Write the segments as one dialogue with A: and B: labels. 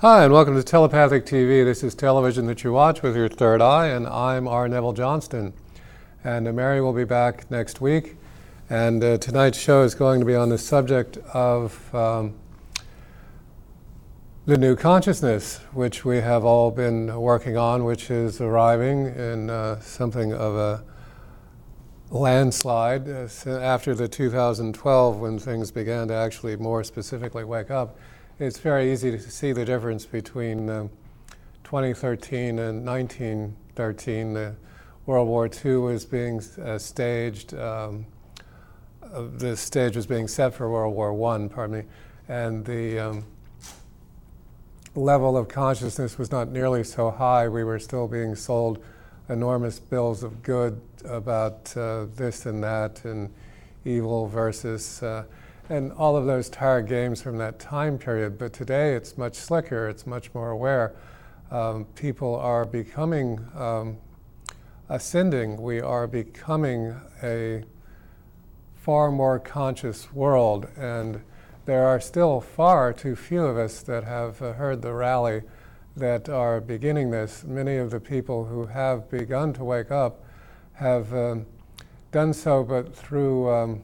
A: Hi, and welcome to Telepathic TV. This is television that you watch with your third eye, and I'm R. Neville Johnston. And uh, Mary will be back next week. And uh, tonight's show is going to be on the subject of um, the new consciousness, which we have all been working on, which is arriving in uh, something of a landslide uh, after the 2012 when things began to actually more specifically wake up it's very easy to see the difference between um, 2013 and 1913. The World War II was being uh, staged. Um, uh, the stage was being set for World War I, pardon me, and the um, level of consciousness was not nearly so high. We were still being sold enormous bills of good about uh, this and that and evil versus uh, and all of those tired games from that time period. But today it's much slicker, it's much more aware. Um, people are becoming um, ascending, we are becoming a far more conscious world, and there are still far too few of us that have uh, heard the rally that are beginning this. Many of the people who have begun to wake up have um, done so, but through um,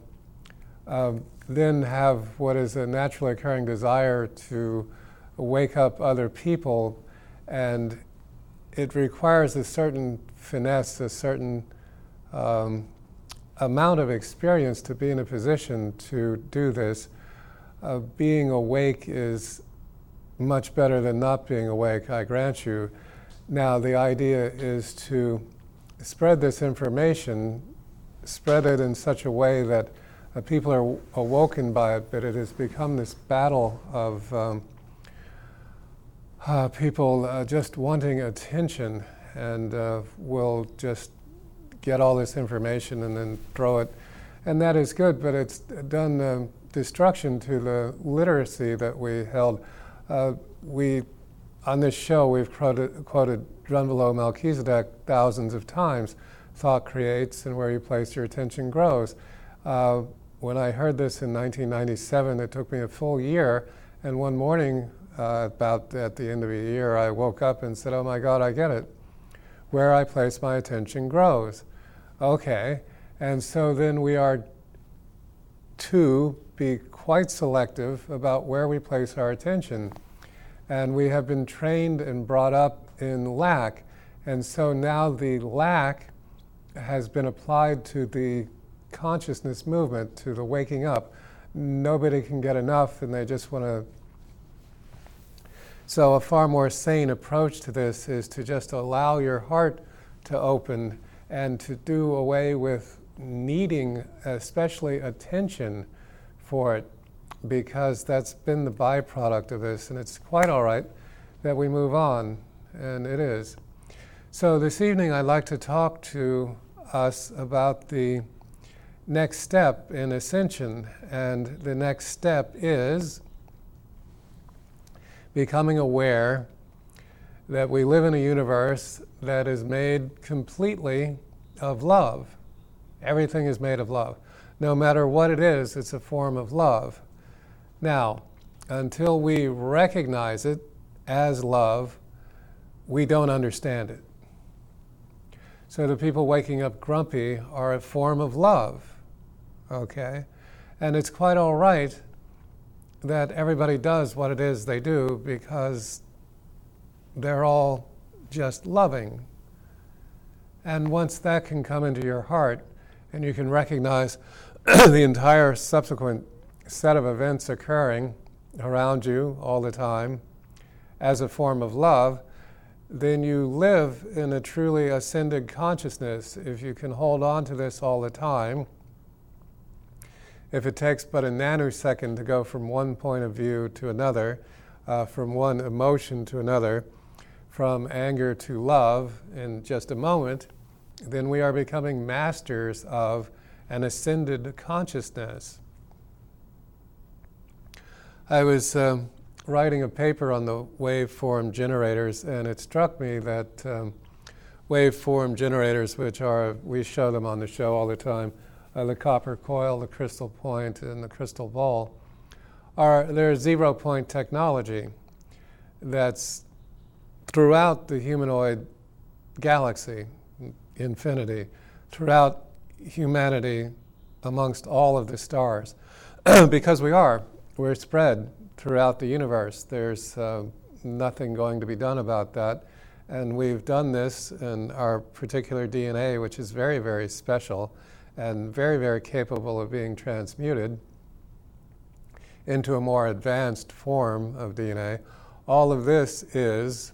A: um then have what is a naturally occurring desire to wake up other people, and it requires a certain finesse, a certain um, amount of experience to be in a position to do this. Uh, being awake is much better than not being awake, I grant you. Now, the idea is to spread this information, spread it in such a way that uh, people are awoken by it, but it has become this battle of um, uh, people uh, just wanting attention and uh, will just get all this information and then throw it. And that is good, but it's done uh, destruction to the literacy that we held. Uh, we, on this show, we've quoted, quoted Drunvalo Melchizedek thousands of times. Thought creates, and where you place your attention grows. Uh, when I heard this in 1997, it took me a full year. And one morning, uh, about at the end of a year, I woke up and said, Oh my God, I get it. Where I place my attention grows. Okay. And so then we are to be quite selective about where we place our attention. And we have been trained and brought up in lack. And so now the lack has been applied to the consciousness movement, to the waking up. Nobody can get enough, and they just want to. So, a far more sane approach to this is to just allow your heart to open and to do away with needing, especially attention for it, because that's been the byproduct of this, and it's quite all right that we move on, and it is. So, this evening I'd like to talk to us about the next step in ascension. And the next step is becoming aware that we live in a universe that is made completely of love. Everything is made of love. No matter what it is, it's a form of love. Now, until we recognize it as love, we don't understand it. So the people waking up grumpy are a form of love okay? And it's quite all right that everybody does what it is they do because they're all just loving. And once that can come into your heart and you can recognize the entire subsequent set of events occurring around you all the time as a form of love, then you live in a truly ascended consciousness. If you can hold on to this all the time, if it takes but a nanosecond to go from one point of view to another, uh, from one emotion to another, from anger to love in just a moment, then we are becoming masters of an ascended consciousness. I was um, writing a paper on the waveform generators, and it struck me that um, waveform generators, which are, we show them on the show all the time, uh, the copper coil, the crystal point, and the crystal ball, are they're zero point technology. that's throughout the humanoid galaxy, infinity, throughout humanity, amongst all of the stars. because we are, we're spread throughout the universe. There's uh, nothing going to be done about that. And we've done this in our particular DNA, which is very, very special and very, very capable of being transmuted into a more advanced form of DNA. All of this is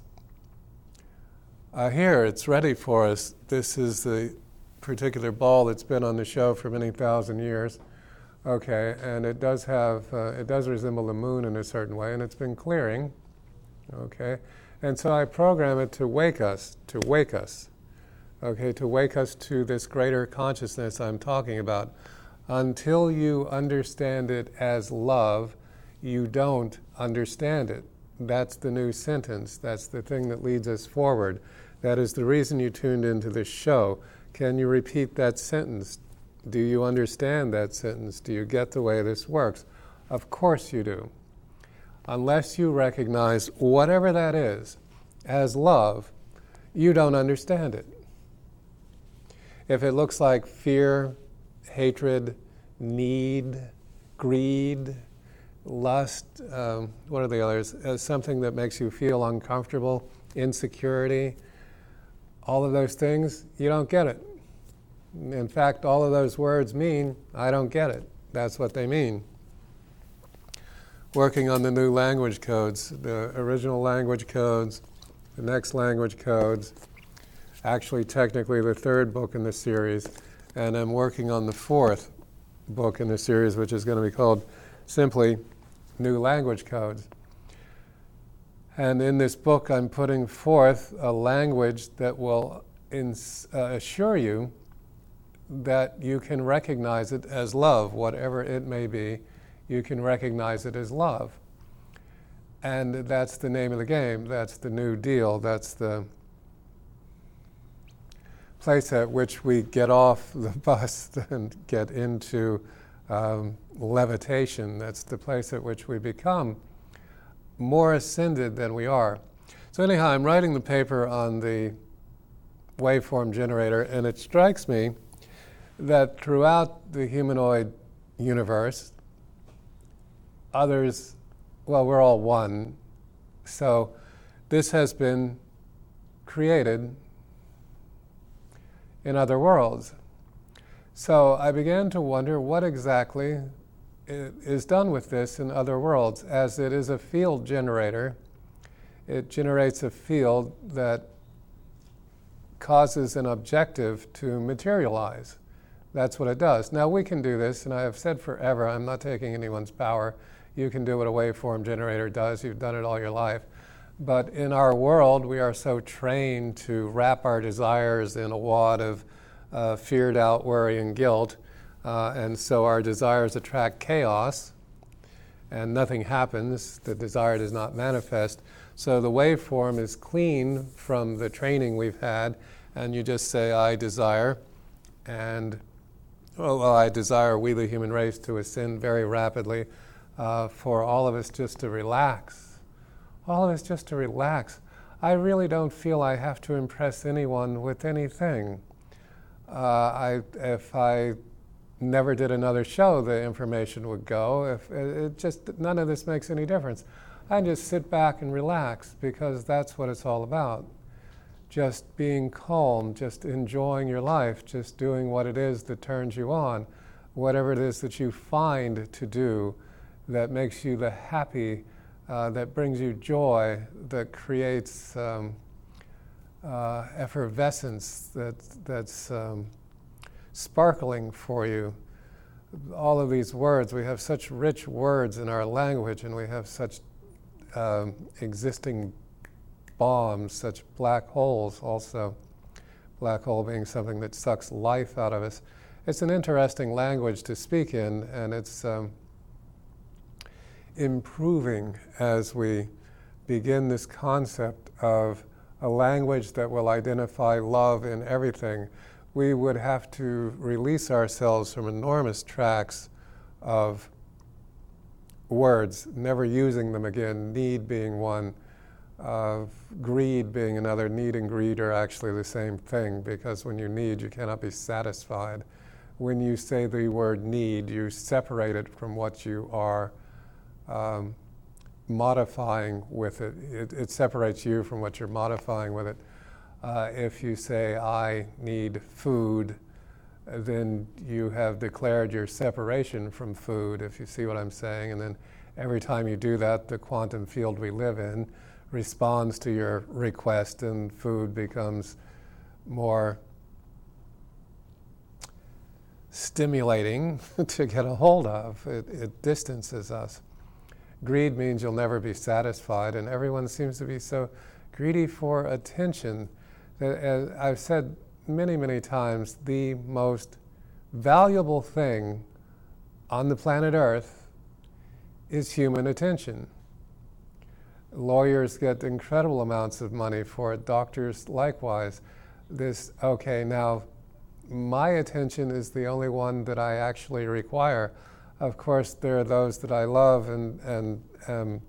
A: uh, here, it's ready for us. This is the particular ball that's been on the show for many thousand years. Okay, and it does have, uh, it does resemble the moon in a certain way, and it's been clearing. Okay, and so I program it to wake us, to wake us. Okay, to wake us to this greater consciousness I'm talking about. Until you understand it as love, you don't understand it. That's the new sentence. That's the thing that leads us forward. That is the reason you tuned into this show. Can you repeat that sentence? Do you understand that sentence? Do you get the way this works? Of course you do. Unless you recognize whatever that is as love, you don't understand it. If it looks like fear, hatred, need, greed, lust, um, what are the others? As something that makes you feel uncomfortable, insecurity, all of those things, you don't get it. In fact, all of those words mean, I don't get it. That's what they mean. Working on the new language codes, the original language codes, the next language codes, actually, technically, the third book in the series, and I'm working on the fourth book in the series, which is going to be called simply New Language Codes. And in this book, I'm putting forth a language that will ins- uh, assure you that you can recognize it as love, whatever it may be, you can recognize it as love. And that's the name of the game, that's the new deal, that's the place at which we get off the bus and get into um, levitation. That's the place at which we become more ascended than we are. So, anyhow, I'm writing the paper on the waveform generator, and it strikes me that throughout the humanoid universe, others, well, we're all one. So, this has been created in other worlds. So I began to wonder what exactly is done with this in other worlds. As it is a field generator, it generates a field that causes an objective to materialize. That's what it does. Now we can do this, and I have said forever, I'm not taking anyone's power. You can do what a waveform generator does, you've done it all your life. But in our world, we are so trained to wrap our desires in a wad of uh, fear, worry, and guilt. Uh, and so our desires attract chaos, and nothing happens. The desire does not manifest. So the waveform is clean from the training we've had, and you just say, I desire, and oh, well, I desire we, the human race, to ascend very rapidly, uh, for all of us just to relax. All of us just to relax. I really don't feel I have to impress anyone with anything. Uh, I, if I never did another show, the information would go. If it just none of this makes any difference, I just sit back and relax because that's what it's all about. Just being calm, just enjoying your life, just doing what it is that turns you on, whatever it is that you find to do that makes you the happy, uh, that brings you joy, that creates. Um, uh, effervescence that, that's um, sparkling for you. All of these words, we have such rich words in our language, and we have such um, existing bombs, such black holes also. Black hole being something that sucks life out of us. It's an interesting language to speak in, and it's um, improving as we begin this concept of a language that will identify love in everything, we would have to release ourselves from enormous tracks of words, never using them again, need being one, uh, greed being another. Need and greed are actually the same thing because when you need, you cannot be satisfied. When you say the word need, you separate it from what you are um, modifying with it. it. it. separates you from what you're modifying with it. Uh, if you say, I need food, then you have declared your separation from food, if you see what I'm saying. And then every time you do that, the quantum field we live in responds to your request, and food becomes more stimulating to get a hold of. It, it, distances us. Greed means you'll never be satisfied, and everyone seems to be so greedy for attention that, as I've said many, many times, the most valuable thing on the planet Earth is human attention. Lawyers get incredible amounts of money for it, doctors likewise. This, okay, now my attention is the only one that I actually require. Of course, there are those that I love and, and am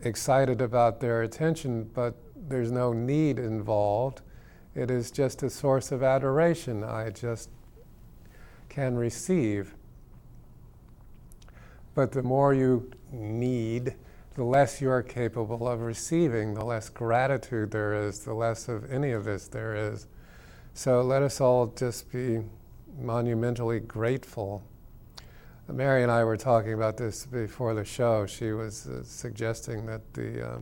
A: excited about their attention, but there's no need involved. It is just a source of adoration. I just can receive. But the more you need, the less you're capable of receiving, the less gratitude there is, the less of any of this there is. So let us all just be monumentally grateful. Mary and I were talking about this before the show. She was uh, suggesting that the uh,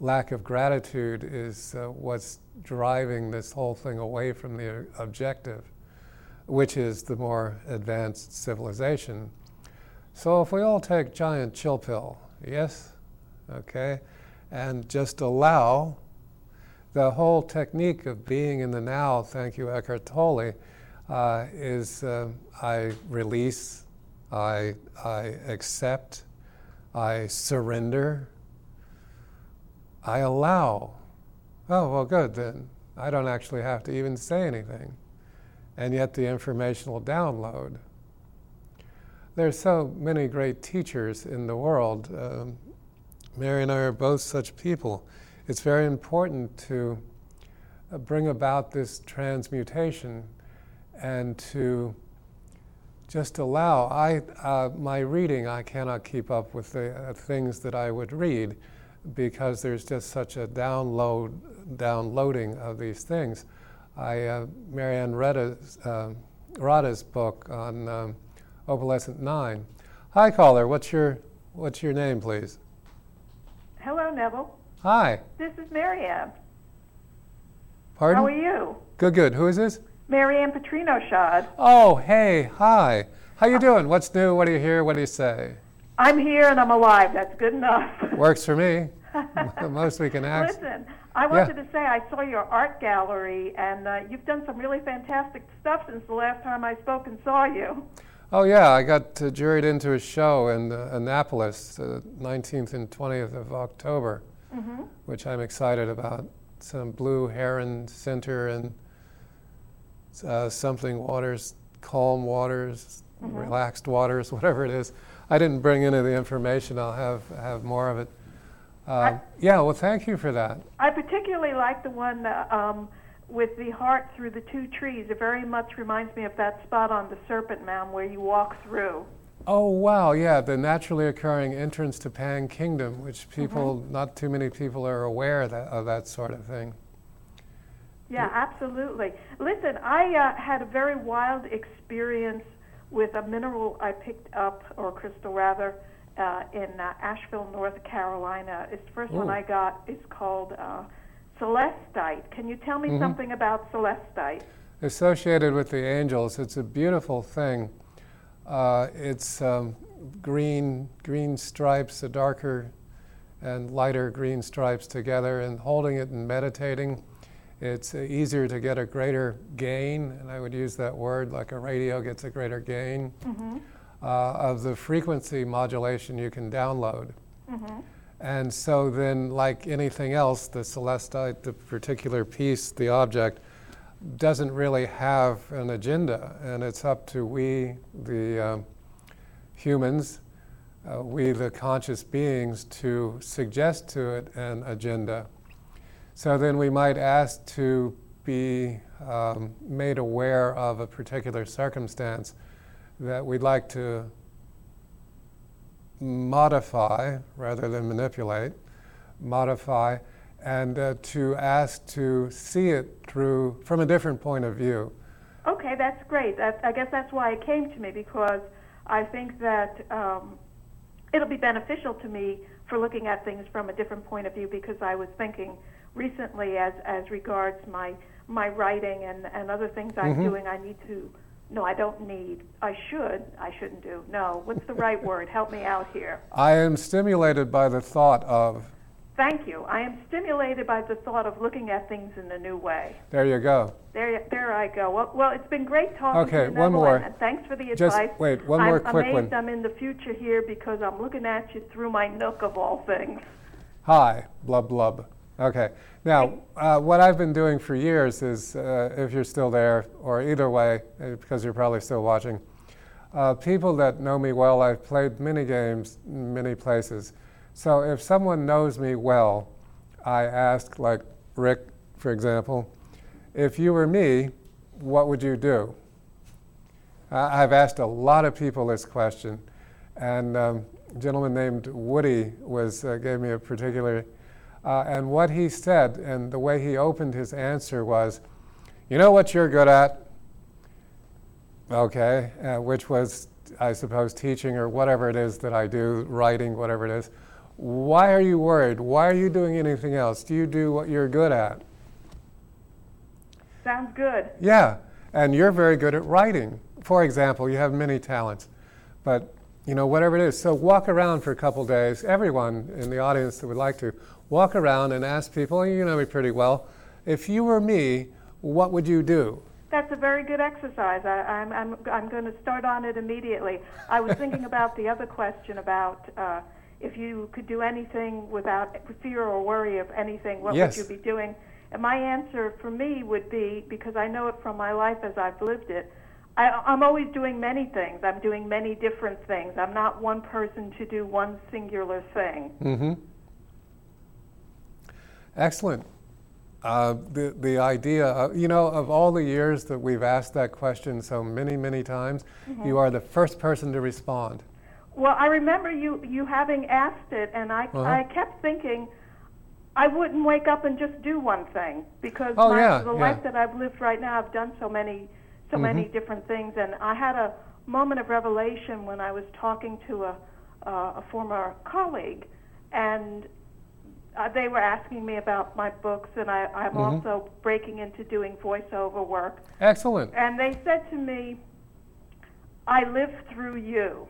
A: lack of gratitude is uh, what's driving this whole thing away from the objective, which is the more advanced civilization. So if we all take giant chill pill, Yes? Okay? And just allow the whole technique of being in the now, thank you, Eckhart Tolle, uh, is uh, I release, I, I accept, I surrender, I allow. Oh, well, good, then I don't actually have to even say anything. And yet the information will download. There's so many great teachers in the world. Um, Mary and I are both such people. It's very important to uh, bring about this transmutation and to just allow. I, uh, my reading, I cannot keep up with the uh, things that I would read because there's just such a download, downloading of these things. I, uh, Marianne Rada's, uh, Rada's book on um, Opalescent 9. Hi, caller. What's your, what's your name, please?
B: Hello, Neville.
A: Hi.
B: This is Marianne.
A: Pardon?
B: How are you?
A: Good, good. Who is this?
B: Marianne Petrino Shad.
A: Oh, hey, hi. How you doing? What's new? What do you hear? What do you say?
B: I'm here and I'm alive. That's good enough.
A: Works for me. Most we can ask.
B: Listen, I wanted yeah. to say I saw your art gallery and uh, you've done some really fantastic stuff since the last time I spoke and saw you.
A: Oh, yeah, I got uh, juried into a show in uh, Annapolis, uh, 19th and 20th of October, mm-hmm. which I'm excited about. Some Blue Heron Center and uh, something waters, calm waters, mm-hmm. relaxed waters, whatever it is. I didn't bring any of the information, I'll have, have more of it. I, um, yeah, well, thank you for that.
B: I particularly like the one. that. um, with the heart through the two trees. It very much reminds me of that spot on the Serpent Mound where you walk through.
A: Oh wow, yeah, the naturally occurring entrance to Pan Kingdom, which people, mm-hmm. not too many people are aware of that, of that sort of thing.
B: Yeah, absolutely. Listen, I uh, had a very wild experience with a mineral I picked up, or crystal rather, uh, in uh, Asheville, North Carolina. It's the first Ooh. one I got. It's called uh, celestite. Can you tell me mm-hmm. something about celestite?
A: Associated with the angels, it's a beautiful thing. Uh, it's um, green, green stripes, a darker and lighter green stripes together, and holding it and meditating, it's easier to get a greater gain, and I would use that word like a radio gets a greater gain mm-hmm. uh, of the frequency modulation you can download. Mm-hmm. And so then, like anything else, the celestite, the particular piece, the object, doesn't really have an agenda, and it's up to we, the uh, humans, uh, we, the conscious beings, to suggest to it an agenda. So then we might ask to be um, made aware of a particular circumstance that we'd like to modify rather than manipulate, modify, and uh, to ask to see it through from a different point of view.
B: Okay, that's great. I guess that's why it came to me because I think that um, it'll be beneficial to me for looking at things from a different point of view because I was thinking recently as as regards my my writing and and other things I'm mm-hmm. doing I need to no I don't need I should I shouldn't do no what's the right word help me out here
A: I am stimulated by the thought of
B: Thank you. I am stimulated by the thought of looking at things in a new way.
A: There you go.
B: There, there I go. Well, well it's been great talking
A: okay,
B: to
A: you. Okay, one more.
B: And thanks for the advice.
A: Just wait, one more
B: I'm
A: quick
B: amazed
A: one.
B: I'm in the future here because I'm looking at you through my nook of all things.
A: Hi, blub blub. Okay. Now, uh, what I've been doing for years is, uh, if you're still there, or either way, uh, because you're probably still watching, uh, people that know me well, I've played many games, in many places. So if someone knows me well, I ask, like Rick, for example, if you were me, what would you do? I've asked a lot of people this question, and um, a gentleman named Woody was uh, gave me a particular, uh, and what he said and the way he opened his answer was, "You know what you're good at." Okay, uh, which was, I suppose, teaching or whatever it is that I do, writing, whatever it is. Why are you worried? Why are you doing anything else? Do you do what you're good at?
B: Sounds good.
A: Yeah, and you're very good at writing. For example, you have many talents, but you know, whatever it is. So walk around for a couple days. Everyone in the audience that would like to walk around and ask people, you know me pretty well, if you were me, what would you do?
B: That's a very good exercise. I, am I'm, I'm, I'm going to start on it immediately. I was thinking about the other question about uh, if you could do anything without fear or worry of anything, what
A: yes.
B: would you be doing? And my answer for me would be because I know it from my life as I've lived it. I, I'm always doing many things. I'm doing many different things. I'm not one person to do one singular thing.
A: Mm-hmm. Excellent. Uh, the the idea, uh, you know, of all the years that we've asked that question so many, many times, mm-hmm. you are the first person to respond.
B: Well, I remember you you having asked it, and I uh-huh. I kept thinking I wouldn't wake up and just do one thing because
A: oh,
B: my,
A: yeah,
B: the
A: yeah.
B: life that I've lived right now, I've done so many so mm-hmm. many different things, and I had a moment of revelation when I was talking to a uh, a former colleague, and uh, they were asking me about my books, and I, I'm mm-hmm. also breaking into doing voiceover work.
A: Excellent.
B: And they said to me, "I live through you."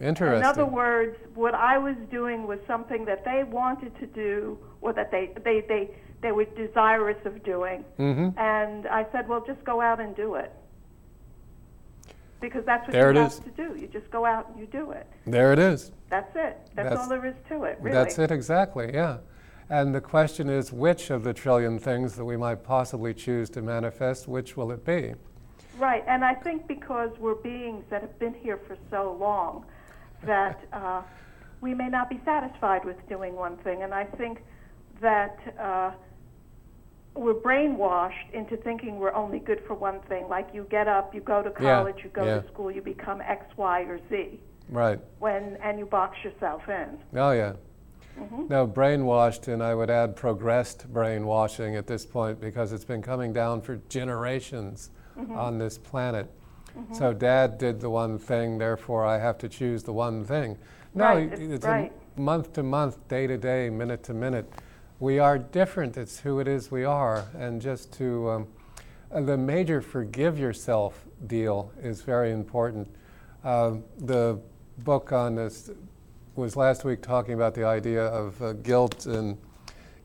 A: Interesting.
B: In other words, what I was doing was something that they wanted to do, or that they they they they were desirous of doing.
A: Mm-hmm.
B: And I said, well, just go out and do it, because that's what
A: there
B: you
A: have
B: is. to do. You just go out and you do it.
A: There it is.
B: That's it. That's, that's all there is to it. Really.
A: That's it exactly. Yeah. And the question is, which of the trillion things that we might possibly choose to manifest, which will it be?
B: Right, and I think because we're beings that have been here for so long, that uh, we may not be satisfied with doing one thing. And I think that uh, we're brainwashed into thinking we're only good for one thing. Like you get up, you go to college,
A: yeah,
B: you go
A: yeah.
B: to school, you become X, Y, or Z.
A: Right.
B: When and you box yourself in.
A: Oh yeah.
B: Mm-hmm.
A: No, brainwashed, and I would add progressed brainwashing at this point because it's been coming down for generations
B: mm-hmm.
A: on this planet.
B: Mm-hmm.
A: So dad did the one thing, therefore I have to choose the one thing. No,
B: right.
A: it's
B: right.
A: a month to month, day to day, minute to minute. We are different. It's who it is we are. And just to, um, uh, the major forgive yourself deal is very important. Uh, the book on this was last week talking about the idea of uh, guilt and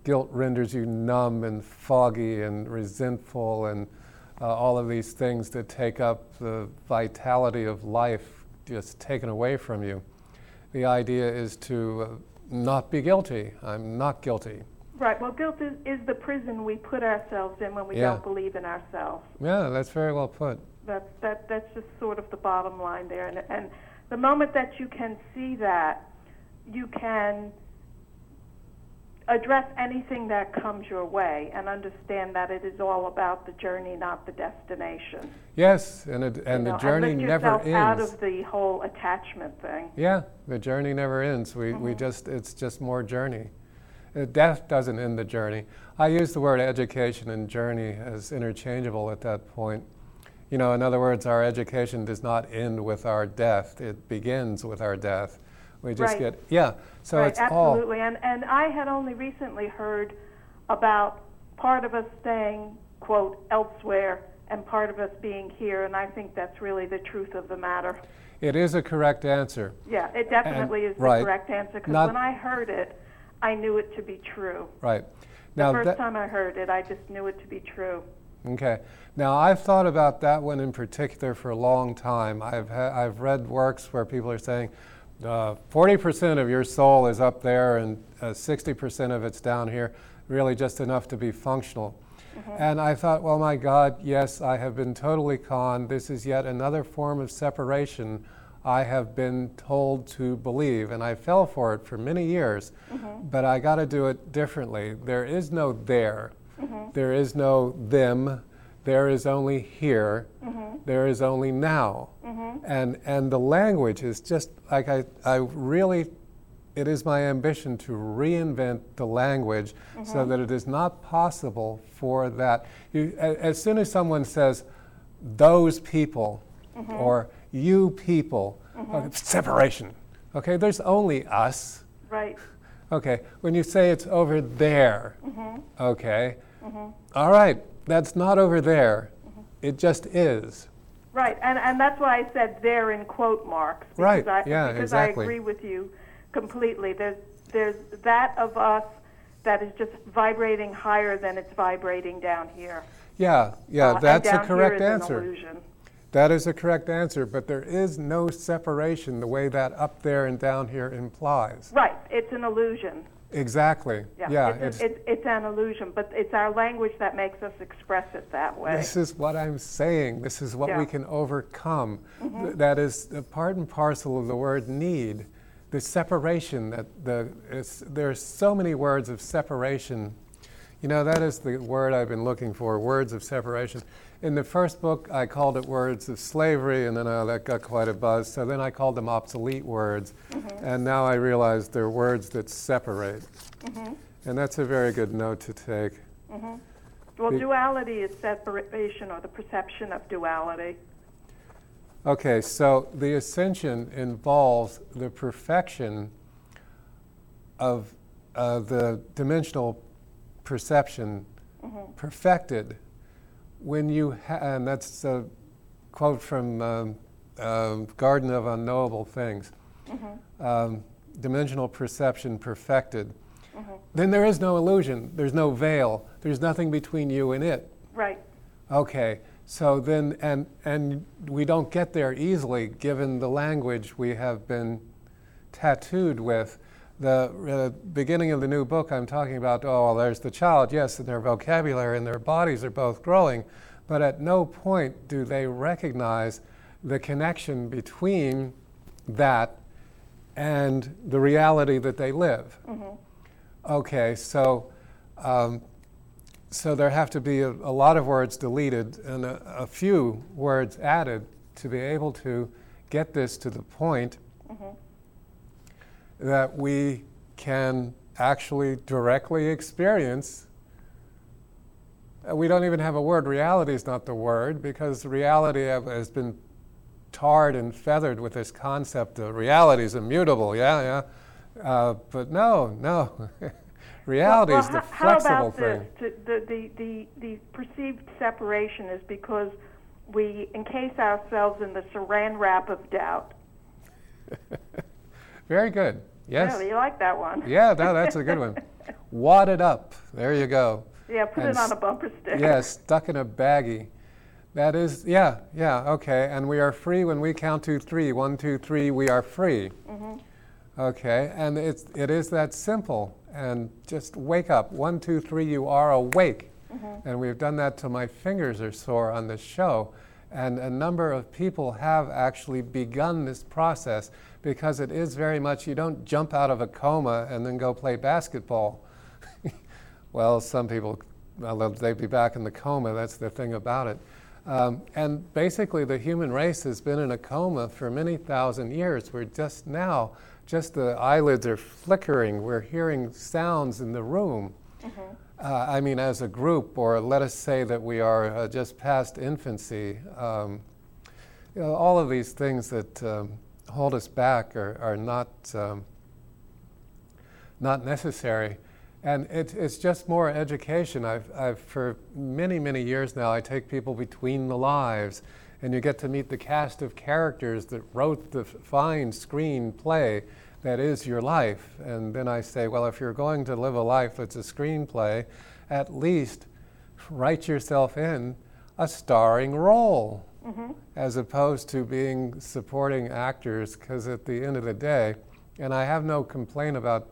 A: guilt renders you numb and foggy and resentful and uh, all of these things that take up the vitality of life just taken away from you. The idea is to uh, not be guilty. I'm not guilty.
B: Right. Well, guilt is, is the prison we put ourselves in when we
A: yeah.
B: don't believe in ourselves.
A: Yeah, that's very well put.
B: That's that. That's just sort of the bottom line there. And and the moment that you can see that, you can address anything that comes your way and understand that it is all about the journey, not the destination.
A: Yes, and it, and
B: You
A: the
B: know,
A: journey
B: and
A: never ends.
B: out of the whole attachment thing.
A: Yeah, the journey never ends. We, we
B: Mm-hmm.
A: just it's just more journey. Uh, Death doesn't end the journey. I use the word education and journey as interchangeable at that point. You know, in other words, our education does not end with our death. It begins with our death. We just
B: Right.
A: get yeah. So
B: right,
A: it's all
B: absolutely. And and I had only recently heard about part of us staying quote elsewhere and part of us being here, and I think that's really the truth of the matter.
A: it is a correct answer.
B: Yeah, it definitely is the
A: right.
B: correct answer because when I heard it, I knew it to be true.
A: Right. Now, The
B: first
A: that-
B: time I heard it, I just knew it to be true.
A: Okay. Now, I've thought about that one in particular for a long time. I've, ha- I've read works where people are saying uh, 40% of your soul is up there and uh, 60% of it's down here, really just enough to be functional. And I thought, well, my God, yes, I have been totally conned. This is yet another form of separation I have been told to believe. And I fell for it for many years, mm-hmm. but I got to do it differently. There is no there. Mm-hmm. There is no them. There is only here. Mm-hmm. There is only now. And, and the language is just like I, I really, it is my ambition to reinvent the language so that it is not possible for that. You, as soon as someone says, those people or you people, uh, separation. Okay, there's only us.
B: Right.
A: Okay, when you say it's over there, okay, all right, that's not over there. It just is.
B: Right, and, and that's why I said there in quote marks. Because
A: Right,
B: I,
A: yeah,
B: because
A: exactly.
B: I agree with you completely. There's, there's that of us that is just vibrating higher than it's vibrating down here.
A: Yeah, yeah,
B: Uh,
A: that's a correct
B: here is
A: answer. That is a correct answer, but there is no separation the way that up there and down here implies.
B: Right, it's an illusion.
A: Exactly.
B: Yeah,
A: it's,
B: it's, it's, it's an illusion, but it's our language that makes us express it that way.
A: This is what I'm saying. This is what we can overcome. Mm-hmm. Th- That is the part and parcel of the word need. The separation that the it's, there's so many words of separation. You know that is the word I've been looking for. Words of separation. In the first book, I called it words of slavery, and then uh, that got quite a buzz. So then I called them obsolete words, and now I realize they're words that separate. And that's a very good note to take.
B: Well,
A: The-
B: duality is separation or the perception of duality.
A: Okay, so the ascension involves the perfection of uh, the dimensional perception perfected when you ha- and that's a quote from um, um, Garden of Unknowable Things. Um, dimensional perception perfected. Then there is no illusion. There's no veil. There's nothing between you and it.
B: Right.
A: Okay, so then, and, and we don't get there easily given the language we have been tattooed with. The uh, beginning of the new book, I'm talking about, oh, well, there's the child, yes, and their vocabulary and their bodies are both growing, but at no point do they recognize the connection between that and the reality that they live. Okay, so um, so there have to be a, a lot of words deleted and a, a few words added to be able to get this to the point that we can actually directly experience. We don't even have a word. Reality is not the word because reality has been tarred and feathered with this concept of reality is immutable. Yeah, yeah. Uh, but no, no. reality
B: well,
A: is the
B: well, how,
A: flexible
B: how about
A: thing.
B: The, the, the, the perceived separation is because we encase ourselves in the saran wrap of doubt.
A: Very good. Yes.
B: Really, you like that one?
A: Yeah, no, that's a good one. Wad it up. There you go.
B: Yeah, put
A: And
B: it on a bumper sticker.
A: Yeah, stuck in a baggie. That is, yeah, yeah, okay. And we are free when we count to three. One, two, three, we are free. Mm-hmm. Okay, and it's, it is that simple. And just wake up. One, two, three, you are awake. Mm-hmm. And we've done that till my fingers are sore on this show. And a number of people have actually begun this process because it is very much, you don't jump out of a coma and then go play basketball. well, some people, well, they'd be back in the coma, that's the thing about it. Um, and basically, the human race has been in a coma for many thousand years. We're just now, just the eyelids are flickering. We're hearing sounds in the room. Mm-hmm. Uh, I mean, as a group, or let us say that we are uh, just past infancy. Um, you know, all of these things that um, hold us back are, are not, um, not necessary. And it, it's just more education. I've, I've, for many, many years now, I take people between the lives, and you get to meet the cast of characters that wrote the fine screenplay that is your life. And then I say, well, if you're going to live a life that's a screenplay, at least write yourself in a starring role mm-hmm. as opposed to being supporting actors, because at the end of the day, and I have no complaint about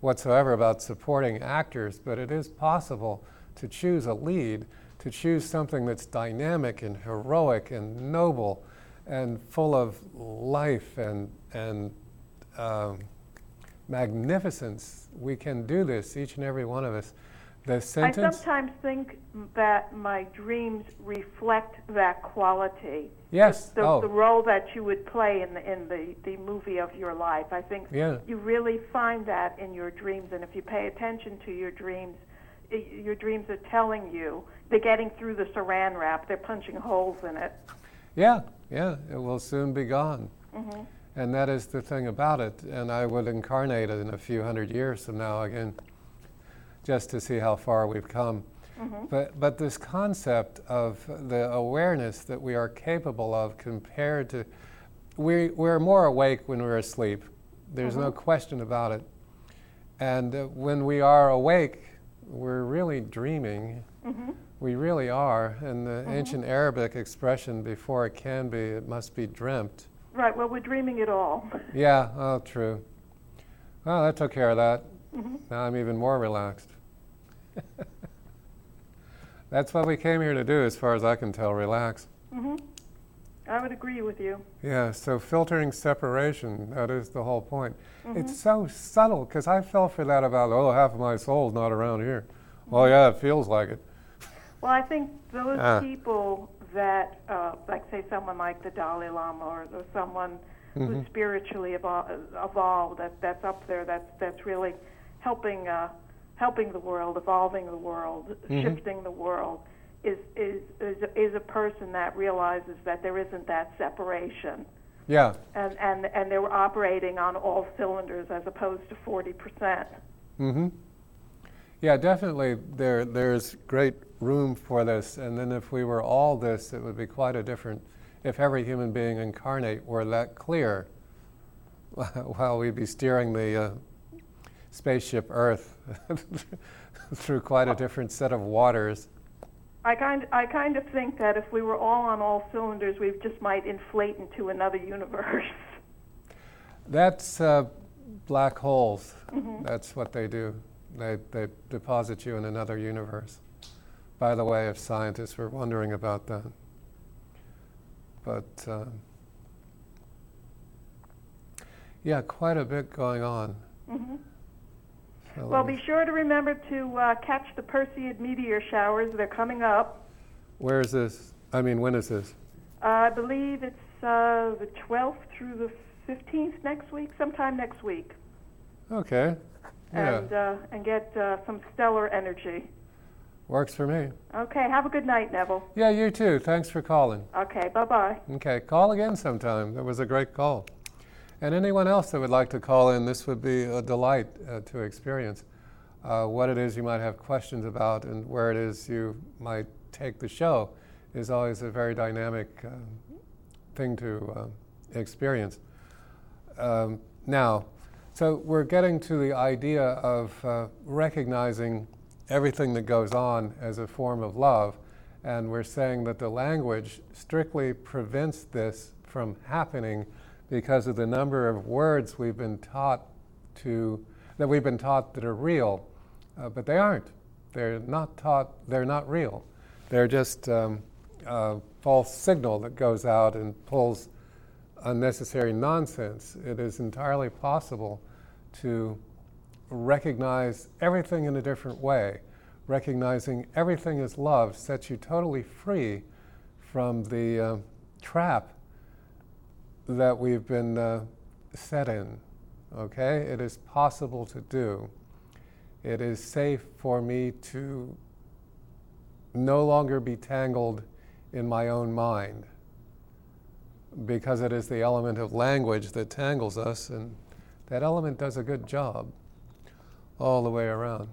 A: whatsoever about supporting actors, but it is possible to choose a lead, to choose something that's dynamic and heroic and noble and full of life and, and um, magnificence. We can do this, each and every one of us. The sentence.
B: I sometimes think that my dreams reflect that quality.
A: Yes.
B: The,
A: oh.
B: the role that you would play in the in the, the movie of your life. I think
A: yeah.
B: you really find that in your dreams, and if you pay attention to your dreams, your dreams are telling you they're getting through the saran wrap. They're punching holes in it.
A: Yeah, yeah. It will soon be gone.
B: Mm-hmm.
A: And that is the thing about it. And I would incarnate it in a few hundred years from now again, just to see how far we've come. Mm-hmm. But, but this concept of the awareness that we are capable of compared to, we, we're more awake when we're asleep. There's mm-hmm. no question about it. And uh, when we are awake, we're really dreaming. Mm-hmm. We really are. And the mm-hmm. ancient Arabic expression, before it can be, it must be dreamt.
B: Right. Well, we're dreaming it all.
A: Yeah. Oh, true. Well, that took care of that. Mm-hmm. Now I'm even more relaxed. That's what we came here to do, as far as I can tell. Relax.
B: Mm-hmm. I would agree with you.
A: Yeah. So filtering separation—that is the whole point. Mm-hmm. It's so subtle because I fell for that about oh half of my soul's not around here. Well, yeah, it feels like it.
B: Well, I think those uh. people that, uh, like say someone like the Dalai Lama or, or someone mm-hmm. who's spiritually evol- evolved, that that's up there, that's that's really helping uh, helping the world, evolving the world, mm-hmm. shifting the world. Is, is is is a person that realizes that there isn't that separation.
A: Yeah.
B: And and and they were operating on all cylinders as opposed to forty percent.
A: Mm-hmm. Yeah, definitely. There there's great room for this. And then if we were all this, it would be quite a different, if every human being incarnate were that clear, while we'd be steering the uh, spaceship Earth through quite a different set of waters.
B: I kind, I kind of think that if we were all on all cylinders, we just might inflate into another universe.
A: That's uh, black holes. Mm-hmm. That's what they do. They, they deposit you in another universe by the way, if scientists were wondering about that. But um, yeah, quite a bit going on.
B: Mm-hmm. So well, be sure to remember to uh, catch the Perseid meteor showers. They're coming up.
A: Where is this? I mean, when is this?
B: Uh, I believe it's uh, the 12th through the 15th next week, sometime next week.
A: Okay.
B: Yeah. And, uh, and get uh, some stellar energy.
A: Works for me.
B: Okay, have a good night, Neville.
A: Yeah, you too. Thanks for calling.
B: Okay, bye bye.
A: Okay, call again sometime. That was a great call. And anyone else that would like to call in, this would be a delight uh, to experience uh, what it is you might have questions about and where it is you might take the show is always a very dynamic uh, thing to uh, experience. Um, now, so we're getting to the idea of uh, recognizing everything that goes on as a form of love. And we're saying that the language strictly prevents this from happening because of the number of words we've been taught to, that we've been taught that are real, uh, but they aren't. They're not taught, they're not real. They're just um, uh, false signal that goes out and pulls unnecessary nonsense. It is entirely possible to recognize everything in a different way. Recognizing everything as love sets you totally free from the uh, trap that we've been uh, set in. Okay? It is possible to do. It is safe for me to no longer be tangled in my own mind because it is the element of language that tangles us, and that element does a good job all the way around.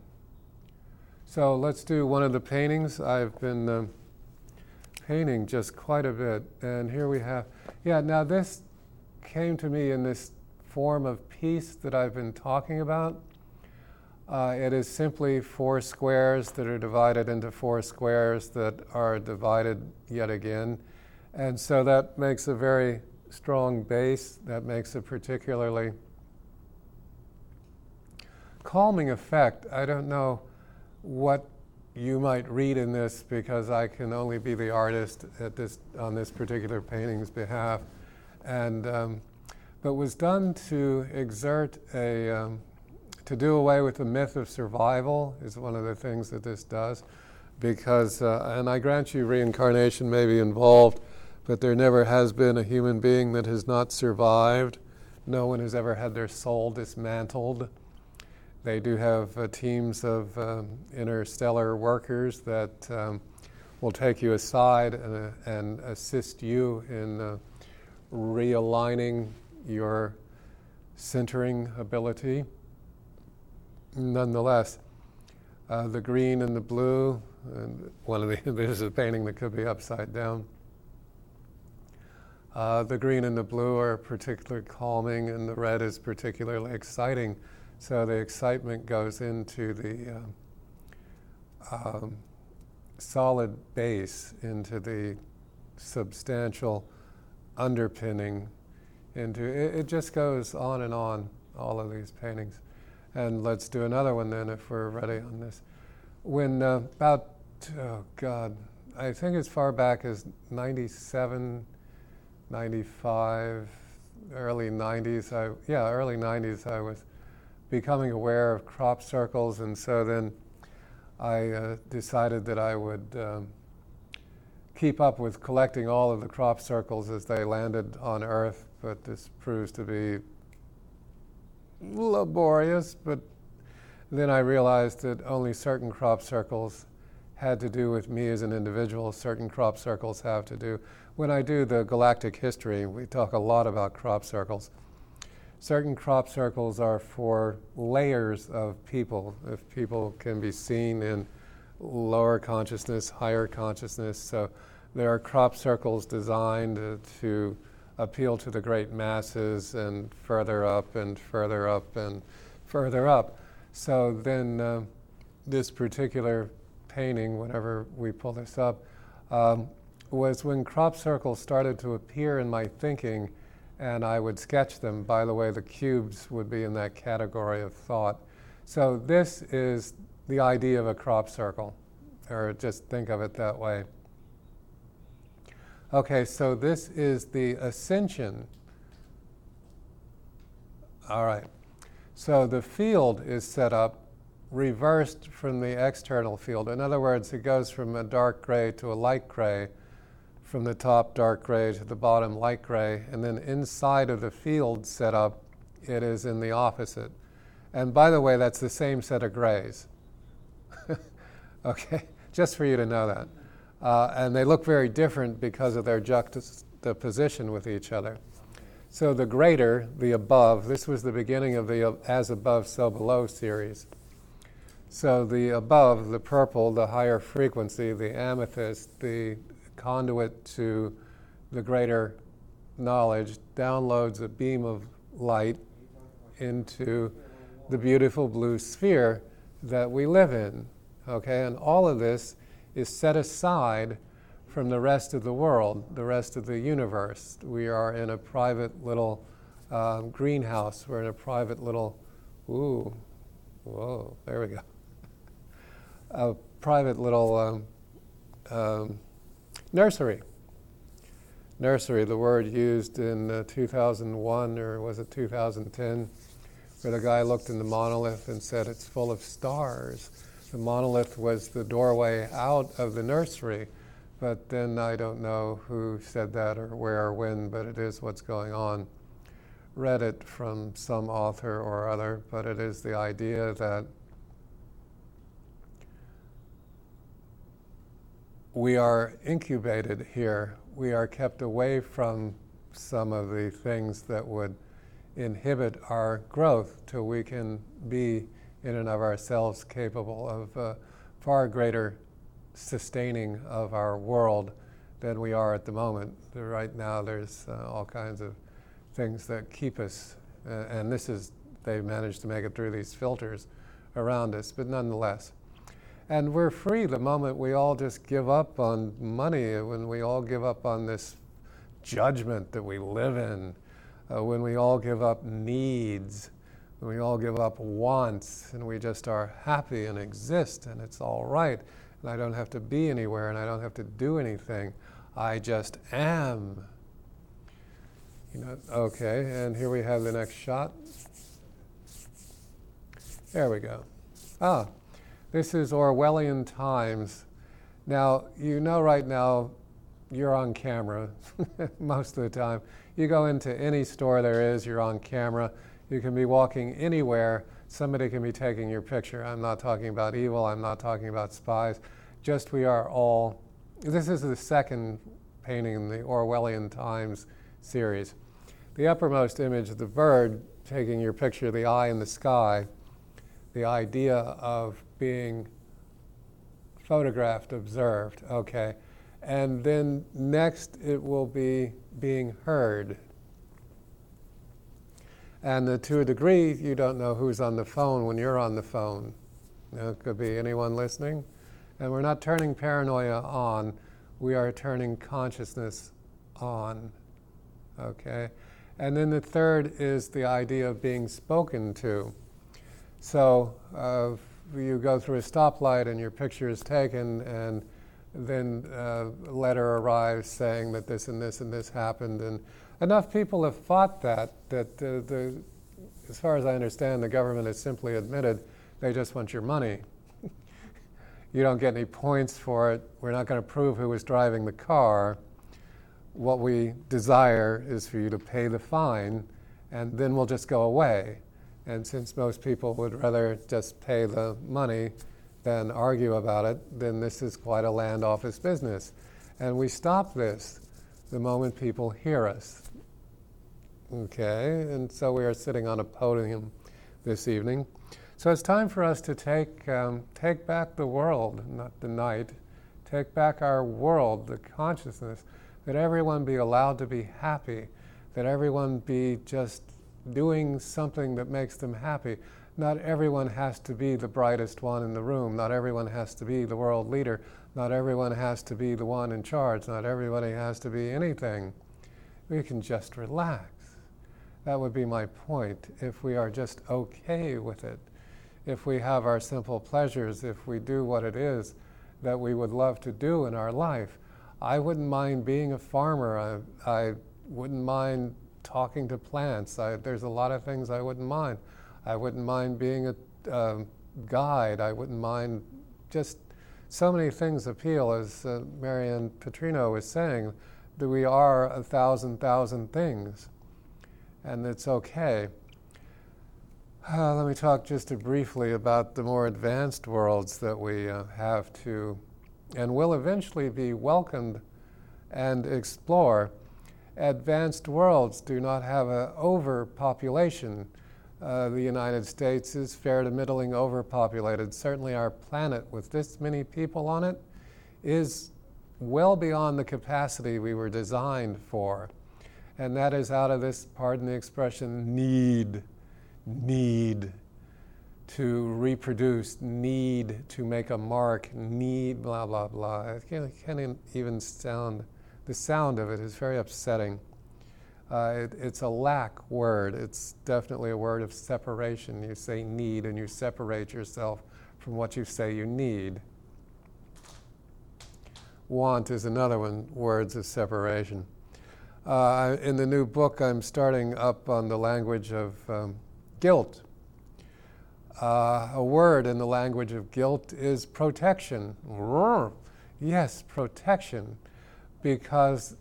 A: So let's do one of the paintings. I've been uh, painting just quite a bit, and here we have, yeah, now this came to me in this form of peace that I've been talking about. Uh, it is simply four squares that are divided into four squares that are divided yet again. And so that makes a very strong base, that makes a particularly calming effect. I don't know what you might read in this because I can only be the artist at this, on this particular painting's behalf. And, um, but was done to exert a, um, to do away with the myth of survival is one of the things that this does. Because, uh, and I grant you, reincarnation may be involved, but there never has been a human being that has not survived. No one has ever had their soul dismantled. They do have uh, teams of um, interstellar workers that um, will take you aside and, uh, and assist you in uh, realigning your centering ability nonetheless, uh, the green and the blue, and one of the, this is a painting that could be upside down. Uh, the green and the blue are particularly calming, and the red is particularly exciting. So the excitement goes into the uh, um, solid base, into the substantial underpinning, into it, it just goes on and on, all of these paintings. And let's do another one then if we're ready on this. When uh, about, oh God, I think as far back as 97, 95, early 90s, I, yeah, early 90s, I was becoming aware of crop circles, and so then I uh, decided that I would um, keep up with collecting all of the crop circles as they landed on Earth, but this proves to be laborious, but then I realized that only certain crop circles had to do with me as an individual, certain crop circles have to do. When I do the galactic history, we talk a lot about crop circles. Certain crop circles are for layers of people, if people can be seen in lower consciousness, higher consciousness. So there are crop circles designed to appeal to the great masses and further up and further up and further up. So then, uh, this particular painting, whenever we pull this up, um, was when crop circles started to appear in my thinking and I would sketch them. By the way, the cubes would be in that category of thought. So, this is the idea of a crop circle, or just think of it that way. Okay, so this is the ascension. All right. So the field is set up reversed from the external field. In other words, it goes from a dark gray to a light gray, from the top dark gray to the bottom light gray, and then inside of the field setup, it is in the opposite. And by the way, that's the same set of grays. okay, just for you to know that. Uh, and they look very different because of their juxtaposition with each other. So the greater, the above, this was the beginning of the As Above, So Below series. So the above, the purple, the higher frequency, the amethyst, the conduit to the greater knowledge, downloads a beam of light into the beautiful blue sphere that we live in. Okay, and all of this is set aside from the rest of the world, the rest of the universe. We are in a private little um, greenhouse. We're in a private little, ooh, whoa, there we go. A private little um, um, nursery. nursery, the word used in uh, 2001 or was it 2010, where the guy looked in the monolith and said it's full of stars. The monolith was the doorway out of the nursery, but then I don't know who said that or where or when, but it is what's going on. Read it from some author or other, but it is the idea that we are incubated here. We are kept away from some of the things that would inhibit our growth till we can be in and of ourselves capable of uh, far greater sustaining of our world than we are at the moment. Right now, there's uh, all kinds of things that keep us, uh, and this is, they've managed to make it through these filters around us, but nonetheless. And we're free the moment we all just give up on money, when we all give up on this judgment that we live in, uh, when we all give up needs, when we all give up wants, and we just are happy and exist, and it's all right, and I don't have to be anywhere, and I don't have to do anything. I just am. You know, okay, and here we have the next shot. There we go. Ah, this is Orwellian times. Now, you know right now you're on camera most of the time. You go into any store there is, you're on camera. You can be walking anywhere, somebody can be taking your picture. I'm not talking about evil, I'm not talking about spies. Just we are all. This is the second painting in the Orwellian Times series. The uppermost image of the bird taking your picture, the eye in the sky, the idea of being photographed, observed, okay. And then next it will be being heard. And to a degree, you don't know who's on the phone when you're on the phone. It could be anyone listening. And we're not turning paranoia on, we are turning consciousness on. Okay? And then the third is the idea of being spoken to. So uh, you go through a stoplight and your picture is taken, and then a letter arrives saying that this and this and this happened. And enough people have fought that, that uh, the, as far as I understand, the government has simply admitted they just want your money. you don't get any points for it. We're not going to prove who was driving the car. What we desire is for you to pay the fine, and then we'll just go away. And since most people would rather just pay the money than argue about it, then this is quite a land office business. And we stop this the moment people hear us. Okay, and so we are sitting on a podium this evening. So it's time for us to take, um, take back the world, not the night, take back our world, the consciousness, that everyone be allowed to be happy, that everyone be just doing something that makes them happy. Not everyone has to be the brightest one in the room. Not everyone has to be the world leader. Not everyone has to be the one in charge. Not everybody has to be anything. We can just relax. That would be my point. If we are just okay with it, if we have our simple pleasures, if we do what it is that we would love to do in our life, I wouldn't mind being a farmer. I, I wouldn't mind talking to plants. I, there's a lot of things I wouldn't mind. I wouldn't mind being a uh, guide. I wouldn't mind just so many things appeal, as uh, Marianne Petrino was saying, that we are a thousand, thousand things. And it's okay. Uh, let me talk just briefly about the more advanced worlds that we uh, have to and will eventually be welcomed and explore advanced worlds do not have an overpopulation. Uh, the United States is fair to middling overpopulated. Certainly, our planet, with this many people on it, is well beyond the capacity we were designed for. And that is out of this, pardon the expression, need, need to reproduce, need to make a mark, need blah, blah, blah. It can't, can't even sound the sound of it is very upsetting. Uh, it, it's a lack word. It's definitely a word of separation. You say need and you separate yourself from what you say you need. Want is another one, words of separation. Uh, in the new book, I'm starting up on the language of um, guilt. Uh, a word in the language of guilt is protection. Yes, protection, because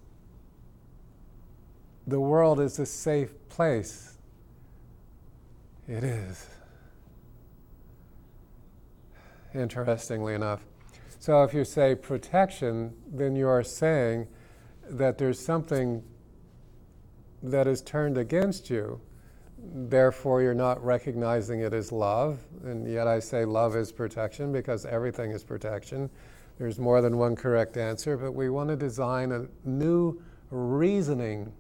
A: the world is a safe place. It is. Interestingly enough. So if you say protection, then you are saying that there's something that is turned against you. Therefore, you're not recognizing it as love. And yet, I say love is protection because everything is protection. There's more than one correct answer, but we want to design a new reasoning,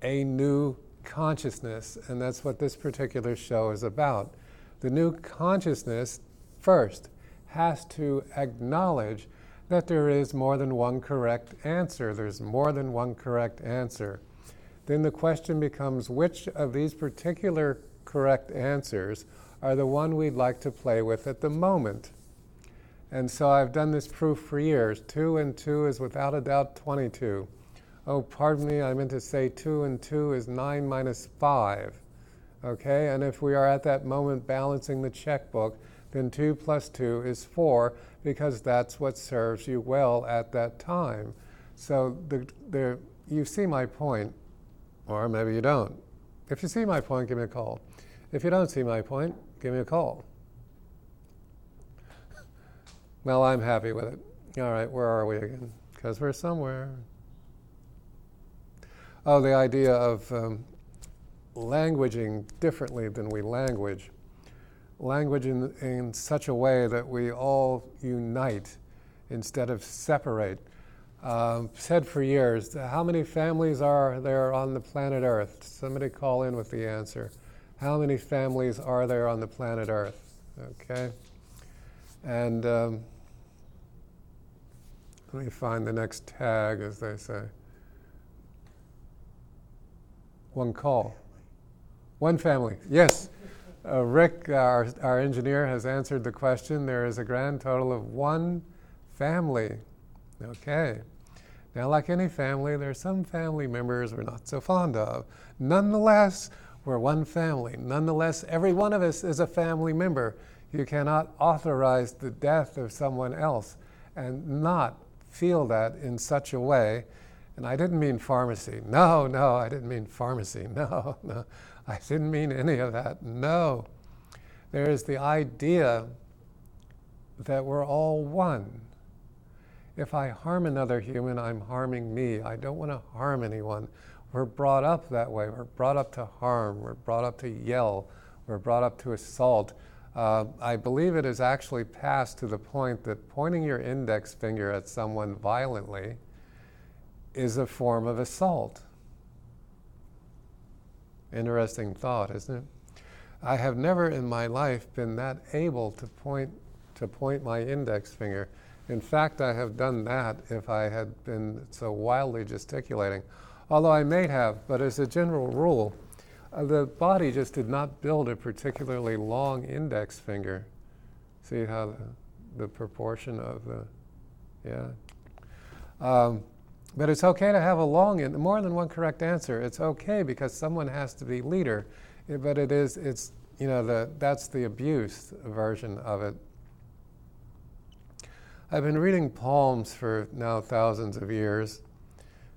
A: a new consciousness. And that's what this particular show is about. The new consciousness, first, has to acknowledge that there is more than one correct answer. There's more than one correct answer. Then the question becomes which of these particular correct answers are the one we'd like to play with at the moment. And so I've done this proof for years. 2 and 2 is without a doubt 22. Oh, pardon me, I meant to say 2 and 2 is 9 minus 5. Okay, and if we are at that moment balancing the checkbook, then 2 plus 2 is 4 because that's what serves you well at that time. So the, the, you see my point, or maybe you don't. If you see my point, give me a call. If you don't see my point, give me a call. Well, I'm happy with it. All right, where are we again? Because we're somewhere. Oh, the idea of um, languaging differently than we language language in, in such a way that we all unite instead of separate. Um, said for years, how many families are there on the planet Earth? Somebody call in with the answer. How many families are there on the planet Earth? Okay? And um, let me find the next tag, as they say. One call. One family. Yes. Uh, Rick, our, our engineer, has answered the question. There is a grand total of one family. Okay. Now, like any family, there are some family members we're not so fond of. Nonetheless, we're one family. Nonetheless, every one of us is a family member. You cannot authorize the death of someone else and not feel that in such a way. And I didn't mean pharmacy. No, no, I didn't mean pharmacy. No, no. I didn't mean any of that. No. There is the idea that we're all one. If I harm another human, I'm harming me. I don't want to harm anyone. We're brought up that way. We're brought up to harm. We're brought up to yell. We're brought up to assault. Uh, I believe it is actually passed to the point that pointing your index finger at someone violently is a form of assault. Interesting thought, isn't it? I have never in my life been that able to point to point my index finger. In fact, I have done that if I had been so wildly gesticulating. Although I may have, but as a general rule, uh, the body just did not build a particularly long index finger. See how the, the proportion of the, yeah. Um, but it's okay to have a long and more than one correct answer. It's okay because someone has to be leader. But it is, it's, you know, the, that's the abuse version of it. I've been reading poems for now thousands of years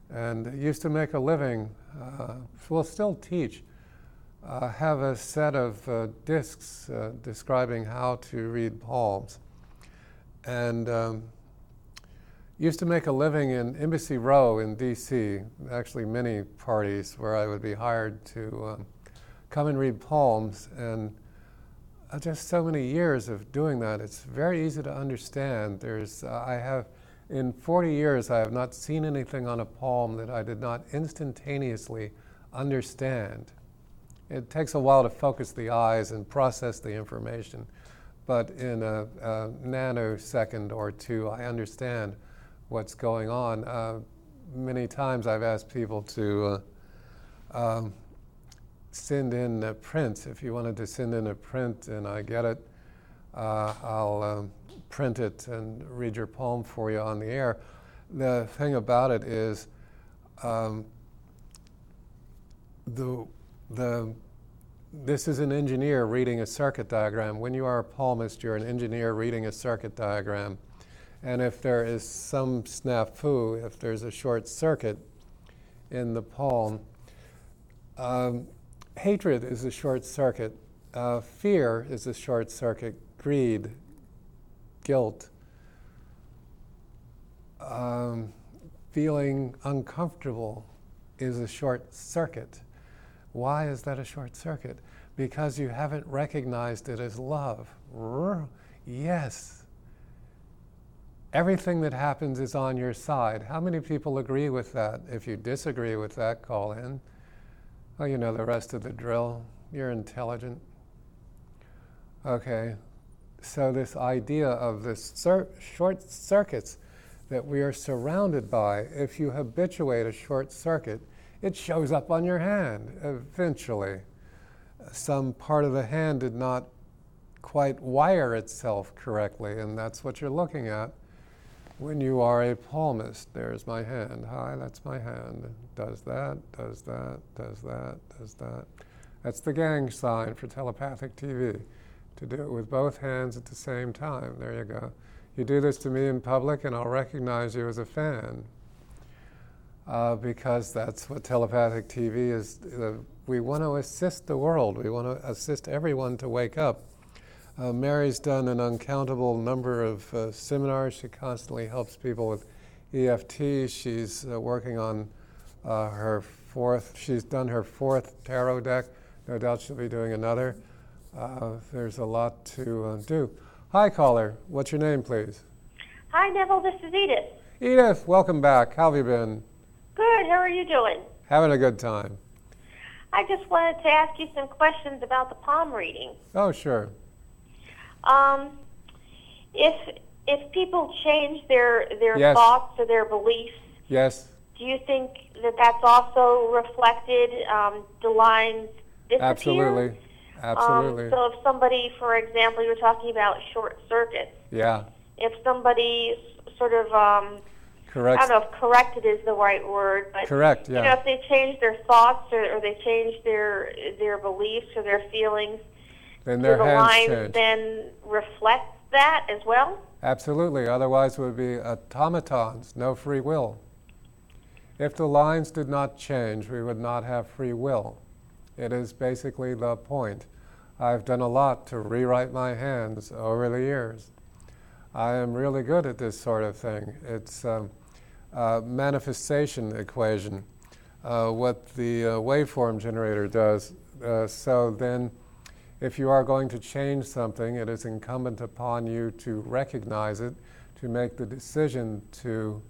A: and used to make a living, uh, will still teach, uh, have a set of uh, discs uh, describing how to read palms. And um, used to make a living in Embassy Row in D.C., actually, many parties where I would be hired to um, come and read palms. And uh, just so many years of doing that, it's very easy to understand. There's, uh, I have, in 40 years, I have not seen anything on a palm that I did not instantaneously understand. It takes a while to focus the eyes and process the information, but in a, a nanosecond or two, I understand what's going on. Uh, many times I've asked people to uh, um, send in a print. If you wanted to send in a print and I get it, uh, I'll um, print it and read your poem for you on the air. The thing about it is, um, the, the, this is an engineer reading a circuit diagram. When you are a palmist, you're an engineer reading a circuit diagram. And if there is some snafu, if there's a short circuit in the palm, um, hatred is a short circuit, uh, fear is a short circuit, greed, guilt, um, feeling uncomfortable is a short circuit. Why is that a short circuit? Because you haven't recognized it as love. Yes, Everything that happens is on your side. How many people agree with that? If you disagree with that, call in. Well, you know the rest of the drill. You're intelligent. Okay, so this idea of this cir- short circuits that we are surrounded by, if you habituate a short circuit, it shows up on your hand eventually. Some part of the hand did not quite wire itself correctly, and that's what you're looking at when you are a palmist, there's my hand. Hi, that's my hand. Does that, does that, does that, does that. That's the gang sign for telepathic TV. To do it with both hands at the same time. There you go. You do this to me in public, and I'll recognize you as a fan. Uh, because that's what telepathic TV is. We want to assist the world, we want to assist everyone to wake up. Uh, Mary's done an uncountable number of uh, seminars. She constantly helps people with EFT. She's uh, working on uh, her fourth, she's done her fourth tarot deck. No doubt she'll be doing another. Uh, there's a lot to uh, do. Hi, caller. What's your name, please?
C: Hi, Neville. This is Edith.
A: Edith, welcome back. How have you been?
C: Good. How are you doing?
A: Having a good time.
C: I just wanted to ask you some questions about the palm reading.
A: Oh, sure.
C: Um, if if people change their their
A: Yes.
C: thoughts or their beliefs,
A: Yes,
C: do you think that that's also reflected? Um, the lines disappear.
A: absolutely. Absolutely.
C: Um, so if somebody, for example, you were talking about short circuits.
A: yeah,
C: If somebody sort of, um, I don't know if corrected is the right word, but
A: Correct,
C: you know, if they change their thoughts or, or they change their their beliefs or their feelings,
A: Then their
C: the
A: hands
C: lines
A: change.
C: then reflect that as well?
A: Absolutely. Otherwise, it would be automatons, no free will. If the lines did not change, we would not have free will. It is basically the point. I've done a lot to rewrite my hands over the years. I am really good at this sort of thing. It's um, a manifestation equation, uh, what the uh, waveform generator does. Uh, so then, if you are going to change something, it is incumbent upon you to recognize it, to make the decision to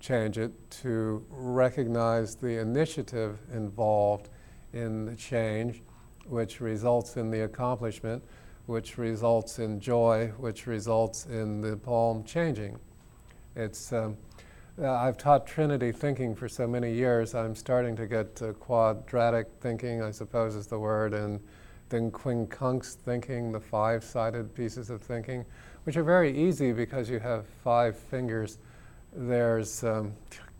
A: change it, to recognize the initiative involved in the change, which results in the accomplishment, which results in joy, which results in the palm changing. It's um, uh, I've taught Trinity thinking for so many years. I'm starting to get quadratic thinking, I suppose is the word, and then quincunx thinking, the five-sided pieces of thinking, which are very easy because you have five fingers. There's um,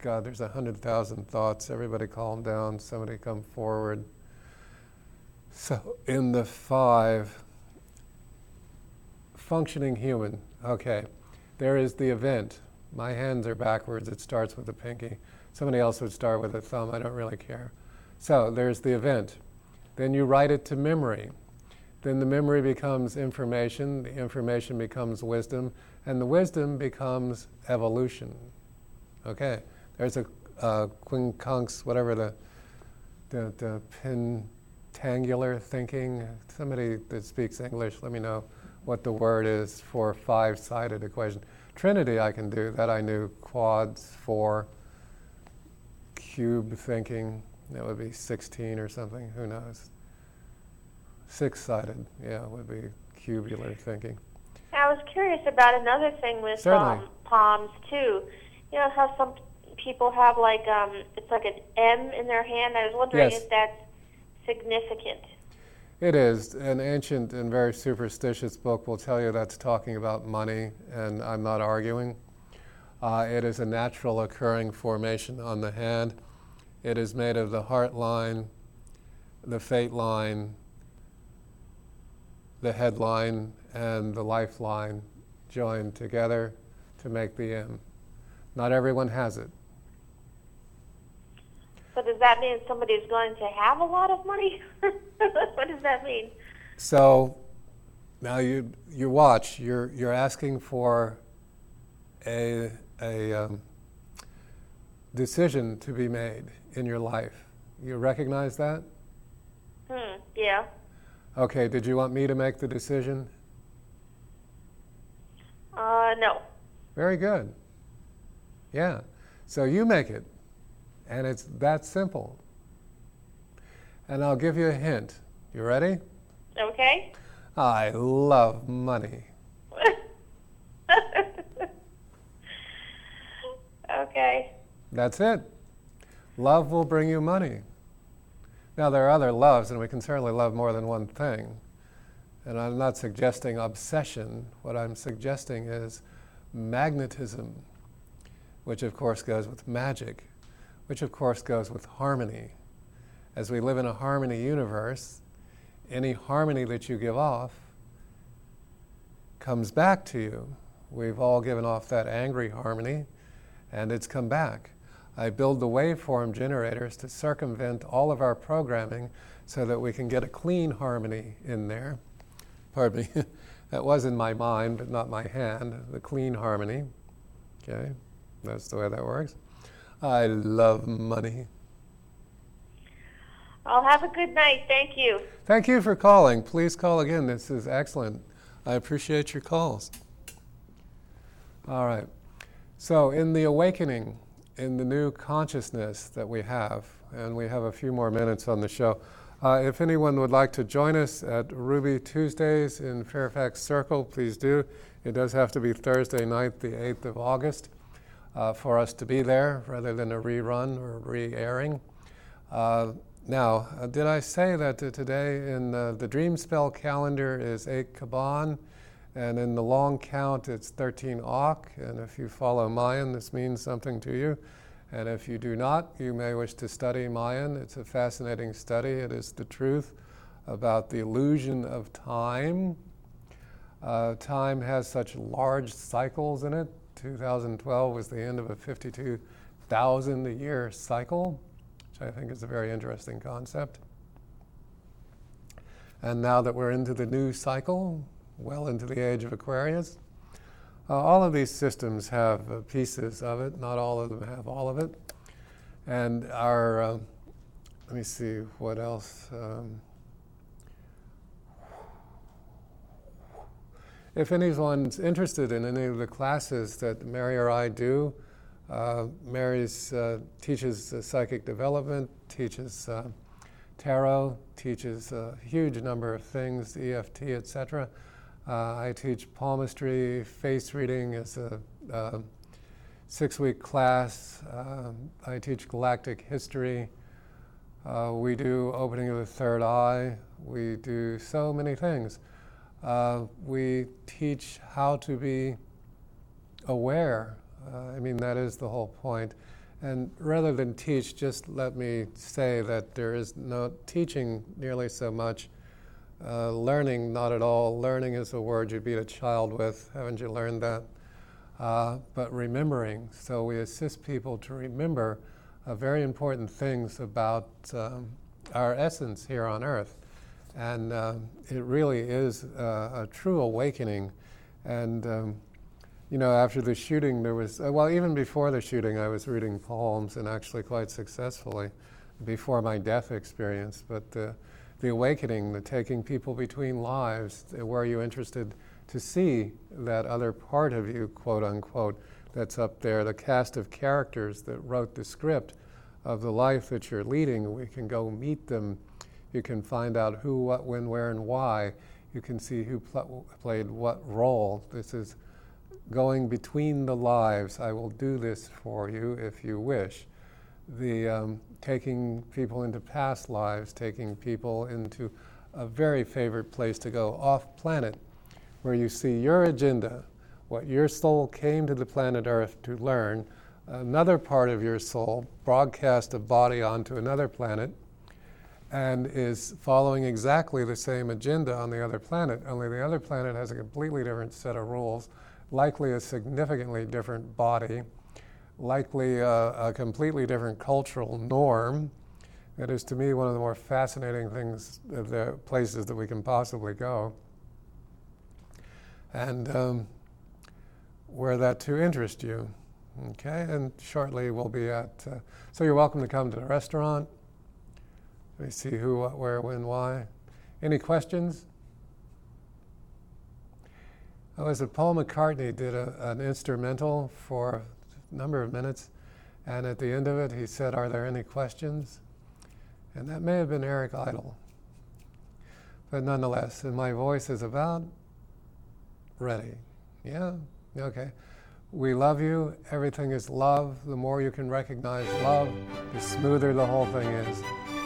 A: God, there's a hundred thousand thoughts. Everybody calm down. Somebody come forward. So in the five, functioning human. Okay, there is the event. My hands are backwards. It starts with the pinky. Somebody else would start with a thumb. I don't really care. So there's the event. Then you write it to memory. Then the memory becomes information. The information becomes wisdom, and the wisdom becomes evolution. Okay, there's a quincunx, whatever the the, the pentangular thinking. Somebody that speaks English, let me know what the word is for five-sided equation. Trinity, I can do that. I knew quads, four, cube thinking. That would be 16 or something. Who knows? Six-sided, yeah, would be cubular thinking.
C: I was curious about another thing with um, palms too. You know how some people have like um, it's like an M in their hand. I was wondering
A: Yes.
C: if that's significant.
A: It is. An ancient and very superstitious book will tell you that's talking about money, and I'm not arguing. Uh, it is a natural occurring formation on the hand. It is made of the heart line, the fate line, the headline, and the lifeline joined together to make the M. Not everyone has it.
C: So does that mean somebody's going to have a lot of money? what does that mean?
A: So now you you watch. You're you're asking for a a um, decision to be made in your life. You recognize that?
C: Hmm. Yeah.
A: Okay. Did you want me to make the decision?
C: Uh, no.
A: Very good. Yeah. So you make it. And it's that simple. And I'll give you a hint. You ready?
C: Okay.
A: I love money.
C: okay.
A: That's it. Love will bring you money. Now, there are other loves, and we can certainly love more than one thing. And I'm not suggesting obsession. What I'm suggesting is magnetism, which of course goes with magic, which of course goes with harmony. As we live in a harmony universe, any harmony that you give off comes back to you. We've all given off that angry harmony, and it's come back. I build the waveform generators to circumvent all of our programming so that we can get a clean harmony in there. Pardon me. that was in my mind, but not my hand. The clean harmony. Okay, that's the way that works. I love money.
C: I'll have a good night. Thank you.
A: Thank you for calling. Please call again. This is excellent. I appreciate your calls. All right. So, in the awakening, in the new consciousness that we have, and we have a few more minutes on the show, uh, if anyone would like to join us at Ruby Tuesdays in Fairfax Circle, please do. It does have to be Thursday night, the 8th of August, uh, for us to be there rather than a rerun or re airing. Uh, now, uh, did I say that uh, today in the dream spell calendar is 8 Kaban, and in the long count it's 13 Ak, and if you follow Mayan, this means something to you. And if you do not, you may wish to study Mayan. It's a fascinating study. It is the truth about the illusion of time. Uh, time has such large cycles in it. 2012 was the end of a 52,000 a year cycle which I think is a very interesting concept. And now that we're into the new cycle, well into the age of Aquarius, uh, all of these systems have uh, pieces of it, not all of them have all of it. And our, uh, let me see what else. Um, if anyone's interested in any of the classes that Mary or I do, uh, Mary's uh, teaches uh, psychic development, teaches uh, tarot, teaches a huge number of things, EFT, etc. Uh, I teach palmistry, face reading as a uh, six-week class. I teach galactic history. we do opening of the third eye. We do so many things. We teach how to be aware uh, I mean, that is the whole point. And rather than teach, just let me say that there is no teaching nearly so much. Uh, learning, not at all. Learning is a word you beat a child with. Haven't you learned that? Uh, but remembering. So we assist people to remember uh, very important things about um, our essence here on earth. And uh, it really is uh, a true awakening. And um, you know, after the shooting, there was, uh, well, even before the shooting, I was reading poems and actually quite successfully before my death experience. But the, the awakening, the taking people between lives, were you interested to see that other part of you, quote unquote, that's up there, the cast of characters that wrote the script of the life that you're leading? We can go meet them. You can find out who, what, when, where, and why. You can see who pl- played what role. This is going between the lives. I will do this for you if you wish. The um, taking people into past lives, taking people into a very favorite place to go off planet, where you see your agenda, what your soul came to the planet Earth to learn, another part of your soul broadcast a body onto another planet and is following exactly the same agenda on the other planet, only the other planet has a completely different set of rules, likely a significantly different body, likely a, a completely different cultural norm. It is to me one of the more fascinating things, the places that we can possibly go. And um, were that to interest you. Okay, and shortly we'll be at, uh, so you're welcome to come to the restaurant. We see who, what, where, when, why. Any questions? Oh, is it Paul McCartney did a, an instrumental for a number of minutes, and at the end of it he said, Are there any questions? And that may have been Eric Idle. But nonetheless, and my voice is about ready. Yeah? Okay. We love you. Everything is love. The more you can recognize love, the smoother the whole thing is.